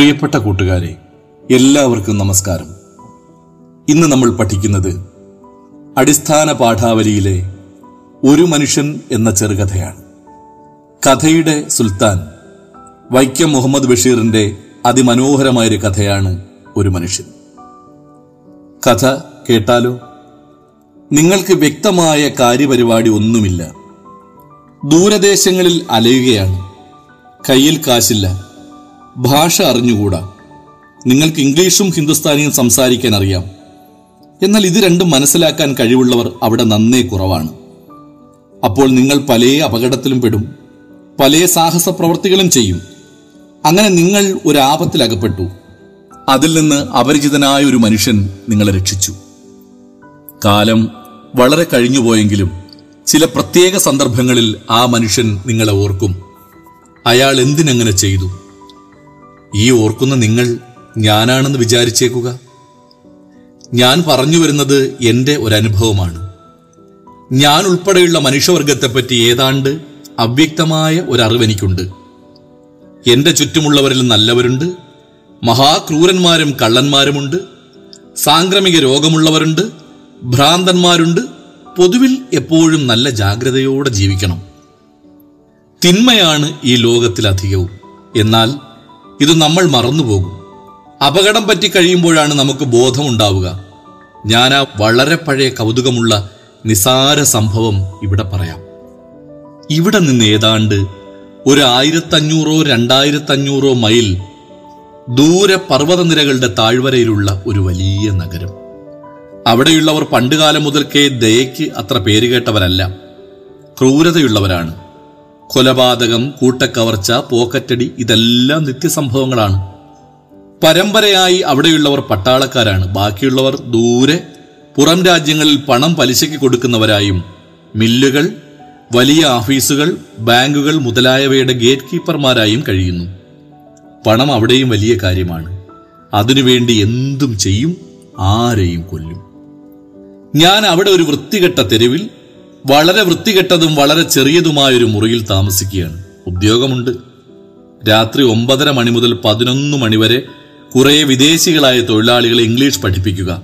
പ്രിയപ്പെട്ട കൂട്ടുകാരെ എല്ലാവർക്കും നമസ്കാരം. ഇന്ന് നമ്മൾ പഠിക്കുന്നത് അടിസ്ഥാന പാഠാവലിയിലെ ഒരു മനുഷ്യൻ എന്ന ചെറുകഥയാണ്. കഥയുടെ സുൽത്താൻ വൈക്കം മുഹമ്മദ് ബഷീറിന്റെ അതിമനോഹരമായൊരു കഥയാണ് ഒരു മനുഷ്യൻ. കഥ കേട്ടാലോ? നിങ്ങൾക്ക് വ്യക്തമായ കാര്യപരിപാടി ഒന്നുമില്ല. ദൂരദേശങ്ങളിൽ അലയുകയാണ്. കയ്യിൽ കാശില്ല. ഭാഷ അറിഞ്ഞുകൂടാ? നിങ്ങൾക്ക് ഇംഗ്ലീഷും ഹിന്ദുസ്ഥാനിയും സംസാരിക്കാൻ അറിയാം. എന്നാൽ ഇത് രണ്ടും മനസ്സിലാക്കാൻ കഴിവുള്ളവർ അവിടെ നന്നേ കുറവാണ്. അപ്പോൾ നിങ്ങൾ പല അപകടത്തിലും പെടും പല സാഹസ ചെയ്യും. അങ്ങനെ നിങ്ങൾ ഒരു ആപത്തിൽ അകപ്പെട്ടു അതിൽ നിന്ന് അപരിചിതനായ ഒരു മനുഷ്യൻ നിങ്ങളെ രക്ഷിച്ചു. കാലം വളരെ കഴിഞ്ഞുപോയെങ്കിലും ചില പ്രത്യേക സന്ദർഭങ്ങളിൽ ആ മനുഷ്യൻ നിങ്ങളെ ഓർക്കും. അയാൾ എന്തിനങ്ങനെ ചെയ്തു? ഈ ഓർക്കുന്ന നിങ്ങൾ ഞാനാണെന്ന് വിചാരിച്ചേക്കുക. ഞാൻ പറഞ്ഞു വരുന്നത് എന്റെ ഒരനുഭവമാണ്. ഞാൻ ഉൾപ്പെടെയുള്ള മനുഷ്യവർഗത്തെപ്പറ്റി ഏതാണ്ട് അവ്യക്തമായ ഒരറിവ് എനിക്കുണ്ട്. എന്റെ ചുറ്റുമുള്ളവരിൽ നല്ലവരുണ്ട് മഹാക്രൂരന്മാരും കള്ളന്മാരുമുണ്ട് സാംക്രമിക രോഗമുള്ളവരുണ്ട് ഭ്രാന്തന്മാരുണ്ട് പൊതുവിൽ എപ്പോഴും നല്ല ജാഗ്രതയോടെ ജീവിക്കണം. തിന്മയാണ് ഈ ലോകത്തിലധികവും. എന്നാൽ ഇത് നമ്മൾ മറന്നുപോകും. അപകടം പറ്റി കഴിയുമ്പോഴാണ് നമുക്ക് ബോധമുണ്ടാവുക. ഞാൻ ആ വളരെ പഴയ കൗതുകമുള്ള നിസാര സംഭവം ഇവിടെ പറയാം. ഇവിടെ നിന്ന് ഏതാണ്ട് ഒരു ആയിരത്തഞ്ഞൂറോ രണ്ടായിരത്തഞ്ഞൂറോ മൈൽ ദൂരെ പർവതനിരകളുടെ താഴ്വരയിലുള്ള ഒരു വലിയ നഗരം. അവിടെയുള്ളവർ പണ്ടുകാലം മുതൽക്കേ ദയയ്ക്ക് അത്ര പേരുകേട്ടവരല്ല ക്രൂരതയുള്ളവരാണ്. കൊലപാതകം കൂട്ടക്കവർച്ച പോക്കറ്റടി ഇതെല്ലാം നിത്യസംഭവങ്ങളാണ്. പരമ്പരയായി അവിടെയുള്ളവർ പട്ടാളക്കാരാണ്. ബാക്കിയുള്ളവർ ദൂരെ പുറം രാജ്യങ്ങളിൽ പണം പലിശയ്ക്ക് കൊടുക്കുന്നവരായും മില്ലുകൾ വലിയ ഓഫീസുകൾ ബാങ്കുകൾ മുതലായവയുടെ ഗേറ്റ് കീപ്പർമാരായും കഴിയുന്നു. പണം അവിടെയും വലിയ കാര്യമാണ്. അതിനുവേണ്ടി എന്തും ചെയ്യും ആരെയും കൊല്ലും. ഞാൻ അവിടെ ഒരു വൃത്തികെട്ട തെരുവിൽ വളരെ വൃത്തികെട്ടതും വളരെ ചെറിയതുമായ ഒരു മുറിയിൽ താമസിക്കുകയാണ്. ഉദ്യോഗമുണ്ട്. രാത്രി ഒമ്പതര മണി മുതൽ പതിനൊന്ന് മണിവരെ കുറേ വിദേശികളായ തൊഴിലാളികളെ ഇംഗ്ലീഷ് പഠിപ്പിക്കുക.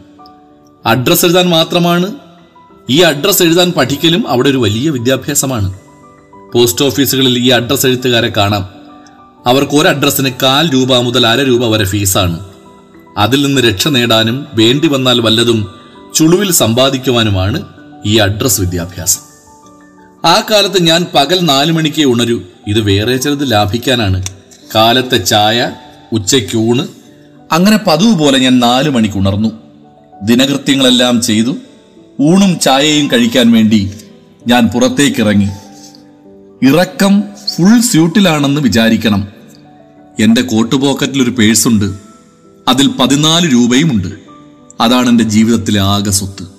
അഡ്രസ്സ് എഴുതാൻ മാത്രമാണ്. ഈ അഡ്രസ്സ് എഴുതാൻ പഠിക്കലും അവിടെ ഒരു വലിയ വിദ്യാഭ്യാസമാണ്. പോസ്റ്റ് ഓഫീസുകളിൽ ഈ അഡ്രസ്സ് എഴുത്തുകാരെ കാണാം. അവർക്ക് ഒരു അഡ്രസ്സിന് കാൽ രൂപ മുതൽ അര രൂപ വരെ ഫീസാണ്. അതിൽ നിന്ന് രക്ഷ നേടാനും വേണ്ടി വന്നാൽ വല്ലതും ചുളുവിൽ സമ്പാദിക്കുവാനുമാണ് ഈ അഡ്രസ് വിദ്യാഭ്യാസം. ആ കാലത്ത് ഞാൻ പകൽ നാലു മണിക്ക് ഉണരൂ. ഇത് വേറെ ചിലത് ലാഭിക്കാനാണ്. കാലത്തെ ചായ ഉച്ചയ്ക്ക് ഊണ് അങ്ങനെ പതിവ് പോലെ ഞാൻ നാലു മണിക്ക് ഉണർന്നു. ദിനകൃത്യങ്ങളെല്ലാം ചെയ്തു. ഊണും ചായയും കഴിക്കാൻ വേണ്ടി ഞാൻ പുറത്തേക്കിറങ്ങി. ഇറക്കം ഫുൾ സ്യൂട്ടിലാണെന്ന് വിചാരിക്കണം. എന്റെ കോട്ട് പോക്കറ്റിൽ ഒരു പേഴ്സുണ്ട് അതിൽ പതിനാല് രൂപയുമുണ്ട്. അതാണ് എന്റെ ജീവിതത്തിലെ ആകെ സ്വത്ത്.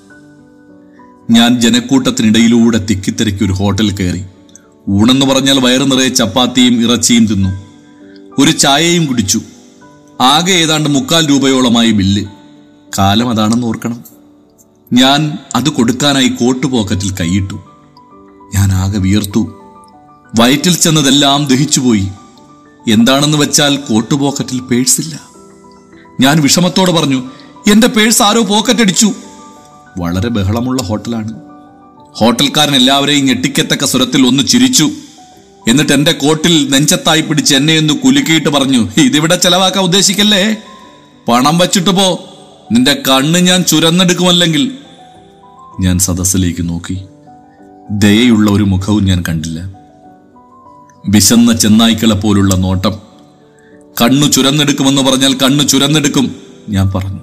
ഞാൻ ജനക്കൂട്ടത്തിനിടയിലൂടെ തിക്കിത്തിരക്കി ഒരു ഹോട്ടൽ കയറി. ഊണെന്ന് പറഞ്ഞാൽ വയറു നിറയെ ചപ്പാത്തിയും ഇറച്ചിയും തിന്നു. ഒരു ചായയും കുടിച്ചു. ആകെ ഏതാണ്ട് മുക്കാൽ രൂപയോളമായി ബില്ല്. കാലം അതാണെന്ന് ഓർക്കണം. ഞാൻ അത് കൊടുക്കാനായി കോട്ട് പോക്കറ്റിൽ കൈയിട്ടു. ഞാൻ ആകെ വിയർത്തു. വയറ്റിൽ ചെന്നതെല്ലാം ദഹിച്ചുപോയി. എന്താണെന്ന് വെച്ചാൽ കോട്ട് പോക്കറ്റിൽ പേഴ്സില്ല ഞാൻ വിഷമത്തോടെ പറഞ്ഞു എന്റെ പേഴ്സ് ആരോ പോക്കറ്റടിച്ചു. വളരെ ബഹളമുള്ള ഹോട്ടലാണ്. ഹോട്ടൽക്കാരൻ എല്ലാവരെയും ഞെട്ടിക്കത്തക്ക സ്വരത്തിൽ ഒന്ന് ചിരിച്ചു. എന്നിട്ട് എന്റെ കോട്ടിൽ നെഞ്ചത്തായി പിടിച്ച് എന്നെ ഒന്ന് കുലുക്കിയിട്ട് പറഞ്ഞു ഇതിവിടെ ചെലവാക്കാൻ ഉദ്ദേശിക്കല്ലേ? പണം വച്ചിട്ട് പോ. നിന്റെ കണ്ണ് ഞാൻ ചുരന്നെടുക്കുമല്ലെങ്കിൽ. ഞാൻ സദസ്സിലേക്ക് നോക്കി. ദയയുള്ള ഒരു മുഖവും ഞാൻ കണ്ടില്ല. വിശന്ന ചെന്നായ്ക്കളെ പോലുള്ള നോട്ടം. കണ്ണു ചുരന്നെടുക്കുമെന്ന് പറഞ്ഞാൽ കണ്ണു ചുരന്നെടുക്കും ഞാൻ പറഞ്ഞു.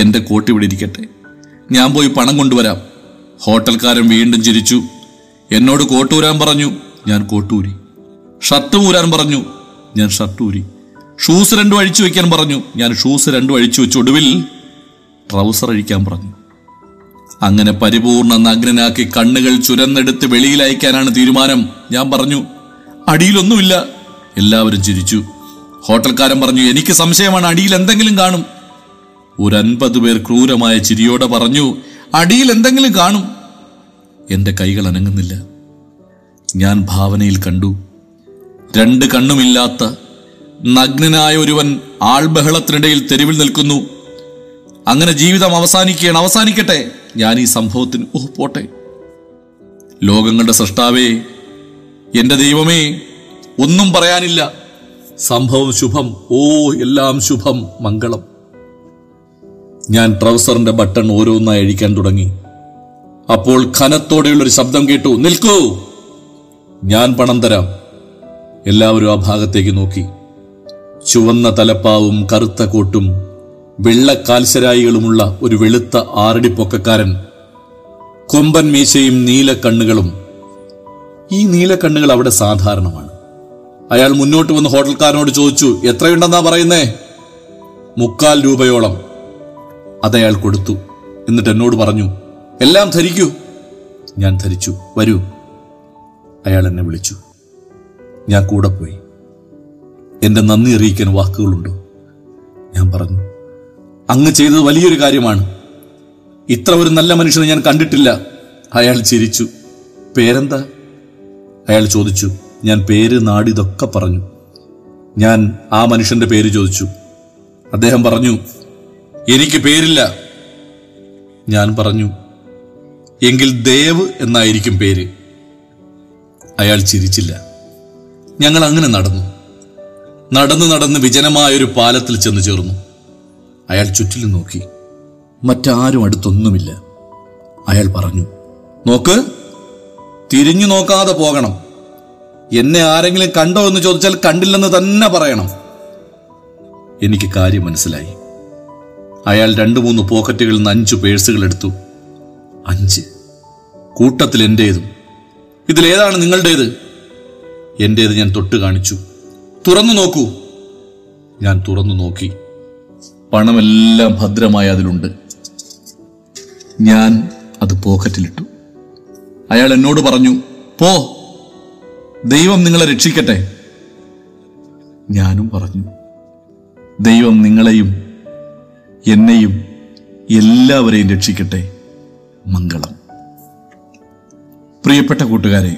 എന്റെ കോട്ട് ഇവിടെ ഇരിക്കട്ടെ. ഞാൻ പോയി പണം കൊണ്ടുവരാം. ഹോട്ടൽക്കാരൻ വീണ്ടും ചിരിച്ചു. എന്നോട് കോട്ടൂരാൻ പറഞ്ഞു. ഞാൻ കോട്ടൂരി. ഷർട്ട് ഊരാൻ പറഞ്ഞു. ഞാൻ ഷർട്ട് ഊരി ഷൂസ് രണ്ടും അഴിച്ചു വെക്കാൻ പറഞ്ഞു. ഞാൻ ഷൂസ് രണ്ടും അഴിച്ചു വെച്ചു ഒടുവിൽ ട്രൗസർ അഴിക്കാൻ പറഞ്ഞു. അങ്ങനെ പരിപൂർണ നഗ്നനാക്കി കണ്ണുകൾ ചുരന്നെടുത്ത് വെളിയിൽ അയക്കാനാണ് തീരുമാനം. ഞാൻ പറഞ്ഞു അടിയിലൊന്നുമില്ല. എല്ലാവരും ചിരിച്ചു. ഹോട്ടൽക്കാരൻ പറഞ്ഞു എനിക്ക് സംശയമാണ് അടിയിൽ എന്തെങ്കിലും കാണും. ഒരു അൻപത് പേർ ക്രൂരമായ ചിരിയോടെ പറഞ്ഞു അടിയിൽ എന്തെങ്കിലും കാണും. എന്റെ കൈകൾ അനങ്ങുന്നില്ല. ഞാൻ ഭാവനയിൽ കണ്ടു. രണ്ട് കണ്ണുമില്ലാത്ത നഗ്നനായ ഒരുവൻ ആൾബഹളത്തിനിടയിൽ തെരുവിൽ നിൽക്കുന്നു. അങ്ങനെ ജീവിതം അവസാനിക്കുകയാണ്. അവസാനിക്കട്ടെ. ഞാൻ ഈ സംഭവത്തിന് ഓഹ് പോട്ടെ. ലോകങ്ങളുടെ സൃഷ്ടാവേ എന്റെ ദൈവമേ ഒന്നും പറയാനില്ല. സംഭവം ശുഭം. ഓ എല്ലാം ശുഭം. മംഗളം. ഞാൻ ട്രൗസറിന്റെ ബട്ടൺ ഓരോന്നായി അഴിക്കാൻ തുടങ്ങി. അപ്പോൾ ഖനത്തോടെയുള്ളൊരു ശബ്ദം കേട്ടു നിൽക്കൂ! ഞാൻ പണം തരാം. എല്ലാവരും ആ ഭാഗത്തേക്ക് നോക്കി. ചുവന്ന തലപ്പാവും കറുത്ത കോട്ടും വെള്ള കാൽശരായികളുമുള്ള ഒരു വെളുത്ത ആറടിപ്പൊക്കക്കാരൻ കൊമ്പൻ മീശയും നീലക്കണ്ണുകളും ഈ നീലക്കണ്ണുകൾ അവിടെ സാധാരണമാണ്. അയാൾ മുന്നോട്ട് വന്ന് ഹോട്ടൽക്കാരനോട് ചോദിച്ചു എത്രയുണ്ടെന്നാ പറയുന്നേ? മുക്കാൽ രൂപയോളം. അതയാൾ കൊടുത്തു. എന്നിട്ട് എന്നോട് പറഞ്ഞു എല്ലാം ധരിക്കൂ. ഞാൻ ധരിച്ചു. വരൂ. അയാൾ എന്നെ വിളിച്ചു. ഞാൻ കൂടെ പോയി. എന്റെ നന്ദി അറിയിക്കാൻ വാക്കുകളുണ്ടോ? ഞാൻ പറഞ്ഞു അങ്ങ് ചെയ്തത് വലിയൊരു കാര്യമാണ്. ഇത്ര ഒരു നല്ല മനുഷ്യനെ ഞാൻ കണ്ടിട്ടില്ല. അയാൾ ചിരിച്ചു. പേരെന്താ? അയാൾ ചോദിച്ചു. ഞാൻ പേര് നാടിതൊക്കെ പറഞ്ഞു. ഞാൻ ആ മനുഷ്യന്റെ പേര് ചോദിച്ചു. അദ്ദേഹം പറഞ്ഞു എനിക്ക് പേരില്ല. ഞാൻ പറഞ്ഞു എങ്കിൽ ദേവ് എന്നായിരിക്കും പേര്. അയാൾ ചിരിച്ചില്ല. ഞങ്ങൾ അങ്ങനെ നടന്നു. നടന്നു നടന്ന് വിജനമായൊരു പാലത്തിൽ ചെന്ന് ചേർന്നു. അയാൾ ചുറ്റിലും നോക്കി. മറ്റാരും അടുത്തൊന്നുമില്ല. അയാൾ പറഞ്ഞു നോക്ക് തിരിഞ്ഞു നോക്കാതെ പോകണം. എന്നെ ആരെങ്കിലും കണ്ടോ എന്ന് ചോദിച്ചാൽ കണ്ടില്ലെന്ന് തന്നെ പറയണം. എനിക്ക് കാര്യം മനസ്സിലായി. അയാൾ രണ്ടു മൂന്ന് പോക്കറ്റുകളിൽ നിന്ന് അഞ്ച് പേഴ്സുകൾ എടുത്തു. അഞ്ച്. കൂട്ടത്തിൽ എന്റേതും. ഇതിലേതാണ് നിങ്ങളുടേത്? എന്റേത് ഞാൻ തൊട്ട് കാണിച്ചു. തുറന്നു നോക്കൂ. ഞാൻ തുറന്നു നോക്കി. പണമെല്ലാം ഭദ്രമായി അതിലുണ്ട്. ഞാൻ അത് പോക്കറ്റിലിട്ടു. അയാൾ എന്നോട് പറഞ്ഞു പോ. ദൈവം നിങ്ങളെ രക്ഷിക്കട്ടെ. ഞാനും പറഞ്ഞു ദൈവം നിങ്ങളെയും എന്നെയും എല്ലാവരെയും രക്ഷിക്കട്ടെ മംഗളം. പ്രിയപ്പെട്ട കൂട്ടുകാരെ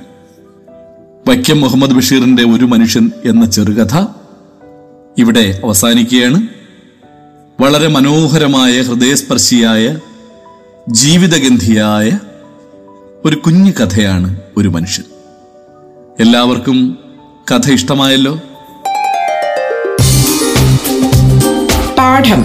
വൈക്കം മുഹമ്മദ് ബഷീറിന്റെ ഒരു മനുഷ്യൻ എന്ന ചെറുകഥ ഇവിടെ അവസാനിക്കുകയാണ്. വളരെ മനോഹരമായ ഹൃദയസ്പർശിയായ ജീവിതഗന്ധിയായ ഒരു കുഞ്ഞു കഥയാണ് ഒരു മനുഷ്യൻ. എല്ലാവർക്കും കഥ ഇഷ്ടമായല്ലോ? പാഠം.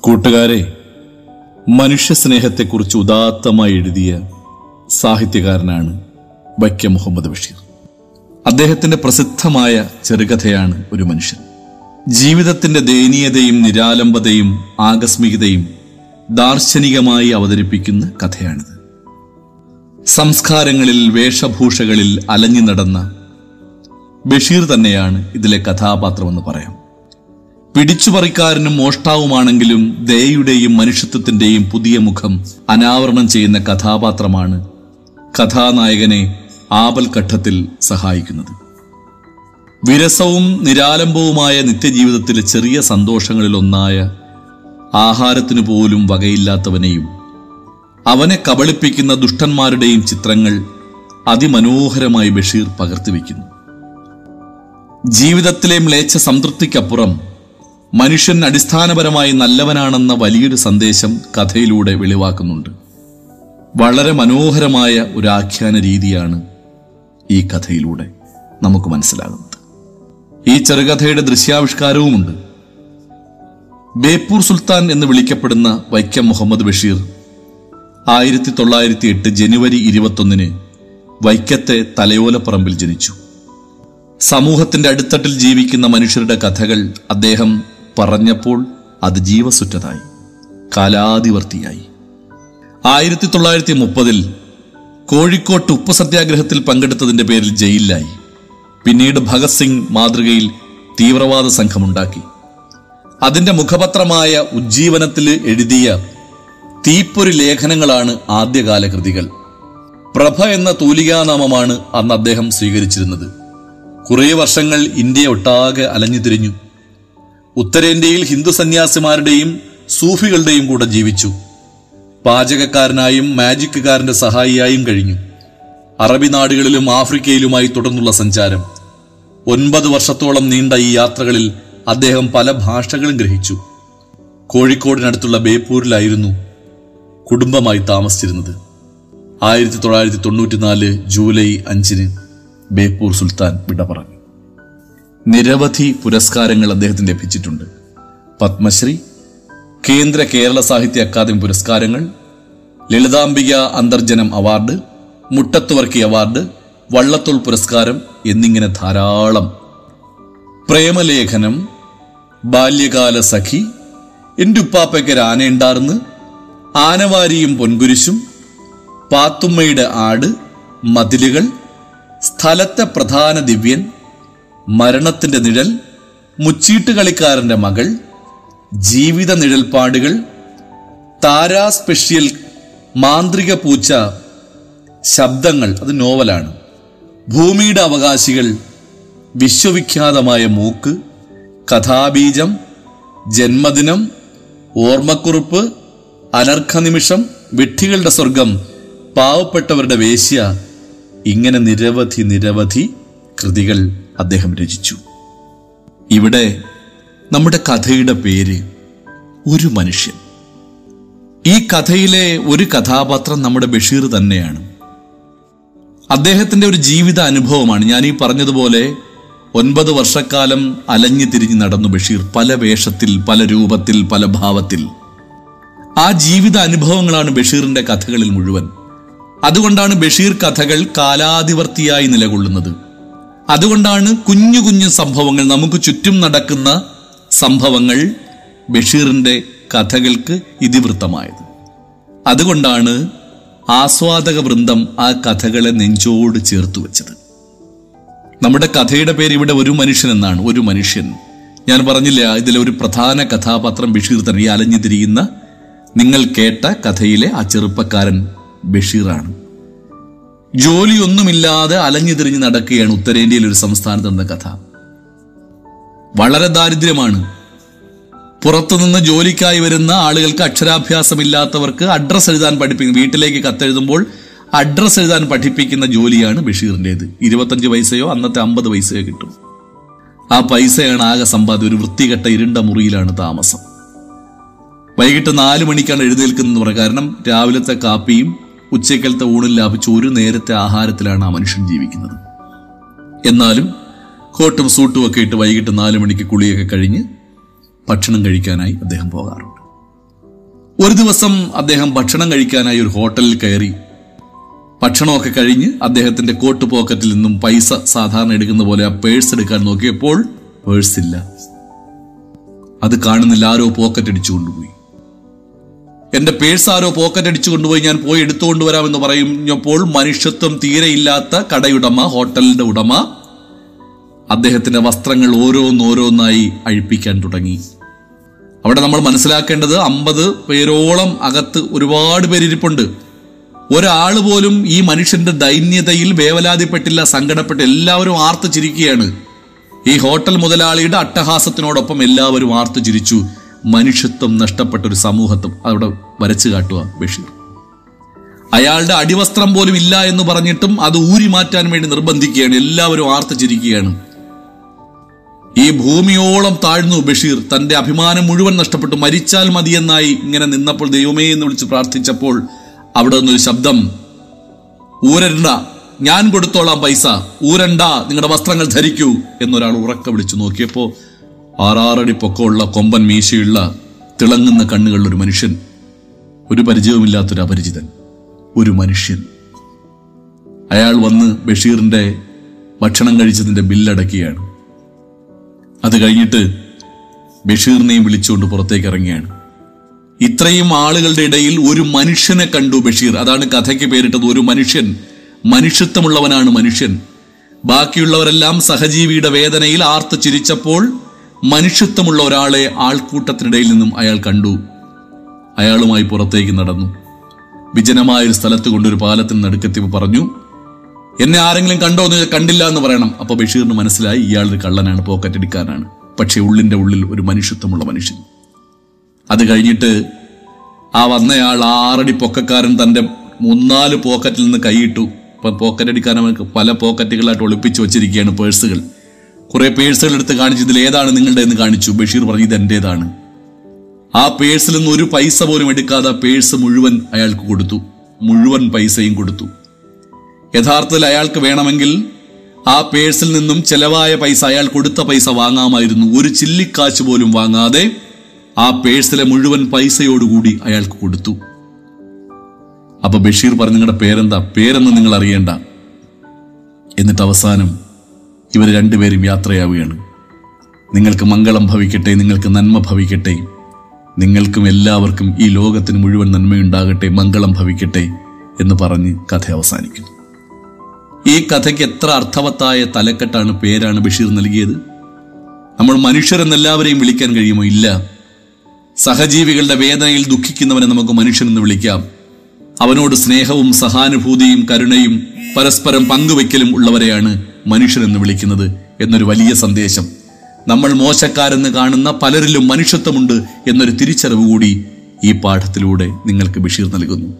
കൂട്ടുകാരെ മനുഷ്യ സ്നേഹത്തെക്കുറിച്ച് ഉദാത്തമായി എഴുതിയ സാഹിത്യകാരനാണ് വൈക്കം മുഹമ്മദ് ബഷീർ. അദ്ദേഹത്തിന്റെ പ്രസിദ്ധമായ ചെറുകഥയാണ് ഒരു മനുഷ്യൻ. ജീവിതത്തിന്റെ ദയനീയതയും നിരാലംബതയും ആകസ്മികതയും ദാർശനികമായി അവതരിപ്പിക്കുന്ന കഥയാണിത്. സംസ്കാരങ്ങളിൽ വേഷഭൂഷകളിൽ അലഞ്ഞു നടന്ന ബഷീർ തന്നെയാണ് ഇതിലെ കഥാപാത്രമെന്ന് പറയാം. പിടിച്ചുപറിക്കാരനും മോഷ്ടാവുമാണെങ്കിലും ദയയുടെയും മനുഷ്യത്വത്തിന്റെയും പുതിയ മുഖം അനാവരണം ചെയ്യുന്ന കഥാപാത്രമാണ് കഥാനായകനെ ആപൽഘട്ടത്തിൽ സഹായിക്കുന്നത്. വിരസവും നിരാലംബവുമായ നിത്യജീവിതത്തിലെ ചെറിയ സന്തോഷങ്ങളിലൊന്നായ ആഹാരത്തിനു പോലും വകയില്ലാത്തവനെയും അവനെ കബളിപ്പിക്കുന്ന ദുഷ്ടന്മാരുടെയും ചിത്രങ്ങൾ അതിമനോഹരമായി ബഷീർ പകർത്തിവെക്കുന്നു ജീവിതത്തിലെ മ്ലേച്ഛ സംതൃപ്തിക്കപ്പുറം മനുഷ്യൻ അടിസ്ഥാനപരമായി നല്ലവനാണെന്ന വലിയൊരു സന്ദേശം കഥയിലൂടെ വെളിവാക്കുന്നുണ്ട്. വളരെ മനോഹരമായ ഒരു ആഖ്യാന രീതിയാണ് ഈ കഥയിലൂടെ നമുക്ക് മനസ്സിലാകുന്നത്. ഈ ചെറുകഥയുടെ ദൃശ്യാവിഷ്കാരവുമുണ്ട്. ബേപ്പൂർ സുൽത്താൻ എന്ന് വിളിക്കപ്പെടുന്ന വൈക്കം മുഹമ്മദ് ബഷീർ ആയിരത്തി തൊള്ളായിരത്തി എട്ട് ജനുവരി ഇരുപത്തൊന്നിന് വൈക്കത്തെ തലയോലപ്പറമ്പിൽ ജനിച്ചു. സമൂഹത്തിന്റെ അടിത്തട്ടിൽ ജീവിക്കുന്ന മനുഷ്യരുടെ കഥകൾ അദ്ദേഹം പറഞ്ഞപ്പോൾ അത് ജീവസുറ്റതായി കാലാതിവർത്തിയായി ആയിരത്തി തൊള്ളായിരത്തി മുപ്പതിൽ കോഴിക്കോട്ട് ഉപ്പ് സത്യാഗ്രഹത്തിൽ പങ്കെടുത്തതിന്റെ പേരിൽ ജയിലിലായി. പിന്നീട് ഭഗത് സിംഗ് മാതൃകയിൽ തീവ്രവാദ സംഘമുണ്ടാക്കി. അതിന്റെ മുഖപത്രമായ ഉജ്ജീവനത്തിൽ എഴുതിയ തീപ്പൊരി ലേഖനങ്ങളാണ് ആദ്യകാല കൃതികൾ പ്രഭ എന്ന തൂലികാനാമമാണ് അന്ന് അദ്ദേഹം സ്വീകരിച്ചിരുന്നത്. കുറേ വർഷങ്ങൾ ഇന്ത്യ ഒട്ടാകെ അലഞ്ഞു തിരിഞ്ഞു ഉത്തരേന്ത്യയിൽ ഹിന്ദു സന്യാസിമാരുടെയും സൂഫികളുടെയും കൂടെ ജീവിച്ചു. പാചകക്കാരനായും മാജിക്കുകാരന്റെ സഹായിയായും കഴിഞ്ഞു. അറബി നാടുകളിലും ആഫ്രിക്കയിലുമായി തുടർന്നുള്ള സഞ്ചാരം. ഒൻപത് വർഷത്തോളം നീണ്ട ഈ യാത്രകളിൽ അദ്ദേഹം പല ഭാഷകളും ഗ്രഹിച്ചു. കോഴിക്കോടിനടുത്തുള്ള ബേപ്പൂരിലായിരുന്നു കുടുംബമായി താമസിച്ചിരുന്നത്. ആയിരത്തി തൊള്ളായിരത്തി തൊണ്ണൂറ്റിനാല് ജൂലൈ അഞ്ചിന് ബേപ്പൂർ സുൽത്താൻ വിട പറഞ്ഞു. നിരവധി പുരസ്കാരങ്ങൾ അദ്ദേഹത്തിന് ലഭിച്ചിട്ടുണ്ട്. പത്മശ്രീ കേന്ദ്ര കേരള സാഹിത്യ അക്കാദമി പുരസ്കാരങ്ങൾ ലളിതാംബിക അന്തർജനം അവാർഡ് മുട്ടത്തുവർക്കി അവാർഡ് വള്ളത്തോൾ പുരസ്കാരം എന്നിങ്ങനെ ധാരാളം. പ്രേമലേഖനം ബാല്യകാല സഖി എന്റെ ഉപ്പാപ്പയ്ക്കൊരു ആനയുണ്ടാർന്ന് ആനവാരിയും പൊൻകുരിശും പാത്തുമ്മയുടെ ആട് മതിലുകൾ സ്ഥലത്തെ പ്രധാന ദിവ്യൻ മരണത്തിന്റെ നിഴൽ മുച്ചീട്ട് കളിക്കാരന്റെ മകൾ ജീവിത നിഴൽപ്പാടുകൾ താരാ സ്പെഷ്യൽ മാന്ത്രിക പൂച്ച ശബ്ദങ്ങൾ അത് നോവലാണ്. ഭൂമിയുടെ അവകാശികൾ വിശ്വവിഖ്യാതമായ മൂക്ക് കഥാബീജം ജന്മദിനം ഓർമ്മക്കുറിപ്പ് അനർഘനിമിഷം വിട്ടികളുടെ സ്വർഗം പാവപ്പെട്ടവരുടെ വേശ്യ ഇങ്ങനെ നിരവധി നിരവധി കൃതികൾ. അദ്ദേഹം രചിച്ചു. ഇവിടെ നമ്മുടെ കഥയുടെ പേര് ഒരു മനുഷ്യൻ. ഈ കഥയിലെ ഒരു കഥാപാത്രം നമ്മുടെ ബഷീർ തന്നെയാണ്. അദ്ദേഹത്തിന്റെ ഒരു ജീവിത അനുഭവമാണ്. ഞാൻ ഈ പറഞ്ഞതുപോലെ ഒൻപത് വർഷക്കാലം അലഞ്ഞു തിരിഞ്ഞ് നടന്നു ബഷീർ പല വേഷത്തിൽ പല രൂപത്തിൽ പല ഭാവത്തിൽ. ആ ജീവിത അനുഭവങ്ങളാണ് ബഷീറിന്റെ കഥകളിൽ മുഴുവൻ. അതുകൊണ്ടാണ് ബഷീർ കഥകൾ കാലാതിവർത്തിയായി നിലകൊള്ളുന്നത്. അതുകൊണ്ടാണ് കുഞ്ഞു കുഞ്ഞു സംഭവങ്ങൾ നമുക്ക് ചുറ്റും നടക്കുന്ന സംഭവങ്ങൾ ബഷീറിന്റെ കഥകൾക്ക് ഇതിവൃത്തമായത്. അതുകൊണ്ടാണ് ആസ്വാദക വൃന്ദം ആ കഥകളെ നെഞ്ചോട് ചേർത്ത് വെച്ചത്. നമ്മുടെ കഥയുടെ പേര് ഇവിടെ ഒരു മനുഷ്യൻ എന്നാണ് ഒരു മനുഷ്യൻ. ഞാൻ പറഞ്ഞില്ല ഇതിലെ ഒരു പ്രധാന കഥാപാത്രം ബഷീർ തന്നെ ഈ അലഞ്ഞു തിരിയുന്ന നിങ്ങൾ കേട്ട കഥയിലെ ആ ചെറുപ്പക്കാരൻ ബഷീറാണ്. ജോലിയൊന്നുമില്ലാതെ അലഞ്ഞു തിരിഞ്ഞ് നടക്കുകയാണ് ഉത്തരേന്ത്യയിൽ ഒരു സംസ്ഥാനത്ത് എന്ന കഥ. വളരെ ദാരിദ്ര്യമാണ്. പുറത്തുനിന്ന് ജോലിക്കായി വരുന്ന ആളുകൾക്ക് അക്ഷരാഭ്യാസമില്ലാത്തവർക്ക് അഡ്രസ്സ് എഴുതാൻ പഠിപ്പിക്കും വീട്ടിലേക്ക് കത്തെഴുതുമ്പോൾ അഡ്രസ്സ് എഴുതാൻ പഠിപ്പിക്കുന്ന ജോലിയാണ് ബഷീറിന്റെത് ഇരുപത്തഞ്ച് പൈസയോ അന്നത്തെ അമ്പത് പൈസയോ കിട്ടും. ആ പൈസയാണ് ആകെ സമ്പാദ്യം. ഒരു വൃത്തികെട്ട ഇരുണ്ട മുറിയിലാണ് താമസം. വൈകിട്ട് നാല് മണിക്കാണ് എഴുന്നേൽക്കുന്നത് പറയുക കാരണം രാവിലത്തെ കാപ്പിയും ഉച്ചക്കലത്തെ ഊണിൽ ലാഭിച്ച ഒരു നേരത്തെ ആഹാരത്തിലാണ് ആ മനുഷ്യൻ ജീവിക്കുന്നത്. എന്നാലും കോട്ടും സൂട്ടും ഒക്കെ ഇട്ട് വൈകിട്ട് നാല് മണിക്ക് കുളിയൊക്കെ കഴിഞ്ഞ് ഭക്ഷണം കഴിക്കാനായി അദ്ദേഹം പോകാറുണ്ട്. ഒരു ദിവസം അദ്ദേഹം ഭക്ഷണം കഴിക്കാനായി ഒരു ഹോട്ടലിൽ കയറി ഭക്ഷണമൊക്കെ കഴിഞ്ഞ് അദ്ദേഹത്തിന്റെ കോട്ട് പോക്കറ്റിൽ നിന്നും പൈസ സാധാരണ എടുക്കുന്ന പോലെ ആ പേഴ്സ് എടുക്കാൻ നോക്കിയപ്പോൾ പേഴ്സ് ഇല്ല. അത് കാണുന്നില്ല ആരോ പോക്കറ്റ് അടിച്ചു കൊണ്ടുപോയി എന്റെ പേഴ്സ് ആരോ പോക്കറ്റ് അടിച്ചു കൊണ്ടുപോയി ഞാൻ പോയി എടുത്തുകൊണ്ട് വരാമെന്ന് പറയുമ്പോൾ മനുഷ്യത്വം തീരെയില്ലാത്ത കടയുടമ ഹോട്ടലിന്റെ ഉടമ. അദ്ദേഹത്തിന്റെ വസ്ത്രങ്ങൾ ഓരോന്നോരോന്നായി അഴിപ്പിക്കാൻ തുടങ്ങി. അവിടെ നമ്മൾ മനസ്സിലാക്കേണ്ടത് അമ്പത് പേരോളം അകത്ത് ഒരുപാട് പേരിരിപ്പുണ്ട്. ഒരാൾ പോലും ഈ മനുഷ്യന്റെ ദൈന്യതയിൽ വേവലാതിപ്പെട്ടില്ല സങ്കടപ്പെട്ട് എല്ലാവരും ആർത്തു ചിരിക്കുകയാണ്. ഈ ഹോട്ടൽ മുതലാളിയുടെ അട്ടഹാസത്തിനോടൊപ്പം എല്ലാവരും ആർത്തു ചിരിച്ചു. മനുഷ്യത്വം നഷ്ടപ്പെട്ട ഒരു സമൂഹത്വം അവിടെ വരച്ചു കാട്ടുക ബഷീർ അയാളുടെ അടിവസ്ത്രം പോലും ഇല്ല എന്ന് പറഞ്ഞിട്ടും അത് ഊരി മാറ്റാൻ വേണ്ടി നിർബന്ധിക്കുകയാണ്. എല്ലാവരും ആർത്തിച്ചിരിക്കുകയാണ് ഈ ഭൂമിയോളം താഴ്ന്നു ബഷീർ തന്റെ അഭിമാനം മുഴുവൻ നഷ്ടപ്പെട്ടു. മരിച്ചാൽ മതിയെന്നായി ഇങ്ങനെ നിന്നപ്പോൾ ദൈവമേ എന്ന് വിളിച്ച് പ്രാർത്ഥിച്ചപ്പോൾ അവിടെ നിന്നൊരു ശബ്ദം. ഊരണ്ട ഞാൻ കൊടുത്തോളാം പൈസ. ഊരണ്ട നിങ്ങളുടെ വസ്ത്രങ്ങൾ ധരിക്കൂ എന്നൊരാൾ ഉറക്ക വിളിച്ചു നോക്കിയപ്പോ ആറാറടി പൊക്കമുള്ള കൊമ്പൻ മീശയുള്ള തിളങ്ങുന്ന കണ്ണുകളുള്ള ഒരു മനുഷ്യൻ ഒരു പരിചയവുമില്ലാത്തൊരു അപരിചിതൻ ഒരു മനുഷ്യൻ. അയാൾ വന്ന് ബഷീറിന്റെ ഭക്ഷണം കഴിച്ചതിന്റെ ബില്ലടക്കുകയാണ് അത് കഴിഞ്ഞിട്ട് ബഷീറിനെയും വിളിച്ചുകൊണ്ട് പുറത്തേക്ക് ഇറങ്ങിയാണ് ഇത്രയും ആളുകളുടെ ഇടയിൽ ഒരു മനുഷ്യനെ കണ്ടു ബഷീർ. അതാണ് കഥയ്ക്ക് പേരിട്ടത്. ഒരു മനുഷ്യൻ മനുഷ്യത്വമുള്ളവനാണ് മനുഷ്യൻ. ബാക്കിയുള്ളവരെല്ലാം സഹജീവിയുടെ വേദനയിൽ ആർത്ത് ചിരിച്ചപ്പോൾ മനുഷ്യത്വമുള്ള ഒരാളെ ആൾക്കൂട്ടത്തിനിടയിൽ നിന്നും അയാൾ കണ്ടു. അയാളുമായി പുറത്തേക്ക് നടന്നു. വിജനമായ ഒരു സ്ഥലത്ത് കൊണ്ടൊരു പാലത്തിന് നടുക്കെത്തി പറഞ്ഞു എന്നെ ആരെങ്കിലും കണ്ടോ എന്ന് കണ്ടില്ല എന്ന് പറയണം. അപ്പൊ ബഷീറിന് മനസ്സിലായി ഇയാൾ ഒരു കള്ളനാണ് പോക്കറ്റ് എടുക്കാനാണ് പക്ഷെ ഉള്ളിന്റെ ഉള്ളിൽ ഒരു മനുഷ്യത്വമുള്ള മനുഷ്യൻ. അത് കഴിഞ്ഞിട്ട് ആ വന്നയാൾ ആറടി പൊക്കക്കാരൻ തന്റെ മൂന്നാൽ പോക്കറ്റിൽ നിന്ന് കൈയിട്ടു. ഇപ്പൊ പോക്കറ്റ് അടിക്കാൻ അവർക്ക് പല പോക്കറ്റുകളായിട്ട് ഒളിപ്പിച്ചു വെച്ചിരിക്കുകയാണ് പേഴ്സുകൾ. കുറെ പേഴ്സുകൾ എടുത്ത് കാണിച്ചു ഇതിൽ ഏതാണ് നിങ്ങളുടെ എന്ന് കാണിച്ചു. ബഷീർ പറഞ്ഞു ഇത് എന്റേതാണ്. ആ പേഴ്സിൽ നിന്ന് ഒരു പൈസ പോലും എടുക്കാതെ പേഴ്സ് മുഴുവൻ അയാൾക്ക് കൊടുത്തു. മുഴുവൻ പൈസയും കൊടുത്തു. യഥാർത്ഥത്തിൽ അയാൾക്ക് വേണമെങ്കിൽ ആ പേഴ്സിൽ നിന്നും ചെലവായ പൈസ അയാൾ കൊടുത്ത പൈസ വാങ്ങാമായിരുന്നു. ഒരു ചില്ലിക്കാശ് പോലും വാങ്ങാതെ ആ പേഴ്സിലെ മുഴുവൻ പൈസയോടുകൂടി അയാൾക്ക് കൊടുത്തു. അപ്പൊ ബഷീർ പറഞ്ഞു നിങ്ങളുടെ പേരെന്താ? പേരെന്ന് നിങ്ങൾ അറിയേണ്ട. എന്നിട്ട് അവസാനം ഇവർ രണ്ടുപേരും യാത്രയാവുകയാണ്. നിങ്ങൾക്ക് മംഗളം ഭവിക്കട്ടെ നിങ്ങൾക്ക് നന്മ ഭവിക്കട്ടെ. നിങ്ങൾക്കും എല്ലാവർക്കും ഈ ലോകത്തിന് മുഴുവൻ നന്മയുണ്ടാകട്ടെ മംഗളം ഭവിക്കട്ടെ എന്ന് പറഞ്ഞ് കഥ അവസാനിക്കുന്നു. ഈ കഥയ്ക്ക് എത്ര അർത്ഥവത്തായ തലക്കെട്ടാണ് പേരാണ് ബഷീർ നൽകിയത്. നമ്മൾ മനുഷ്യരെന്നെല്ലാവരെയും വിളിക്കാൻ കഴിയുമോ? ഇല്ല. സഹജീവികളുടെ വേദനയിൽ ദുഃഖിക്കുന്നവനെ നമുക്ക് മനുഷ്യനെന്ന് വിളിക്കാം. അവനോട് സ്നേഹവും സഹാനുഭൂതിയും കരുണയും പരസ്പരം പങ്കുവെക്കലും ഉള്ളവരെയാണ് മനുഷ്യനെന്ന് വിളിക്കുന്നത് എന്നൊരു വലിയ സന്ദേശം. നമ്മൾ മോശക്കാരെന്ന് കാണുന്ന പലരിലും മനുഷ്യത്വമുണ്ട് എന്നൊരു തിരിച്ചറിവ് കൂടി ഈ പാഠത്തിലൂടെ നിങ്ങൾക്ക് ബഷീർ നൽകുന്നു.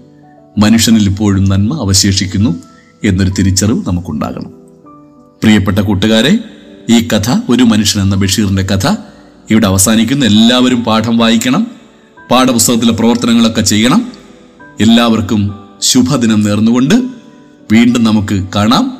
മനുഷ്യനിൽ ഇപ്പോഴും നന്മ അവശേഷിക്കുന്നു എന്നൊരു തിരിച്ചറിവ് നമുക്കുണ്ടാകണം. പ്രിയപ്പെട്ട കൂട്ടുകാരെ ഈ കഥ ഒരു മനുഷ്യൻ എന്ന ബഷീറിന്റെ കഥ. ഇവിടെ അവസാനിക്കുന്നു എല്ലാവരും പാഠം വായിക്കണം പാഠപുസ്തകത്തിലെ പ്രവർത്തനങ്ങളൊക്കെ ചെയ്യണം. എല്ലാവർക്കും ശുഭദിനം നേർന്നുകൊണ്ട് വീണ്ടും നമുക്ക് കാണാം.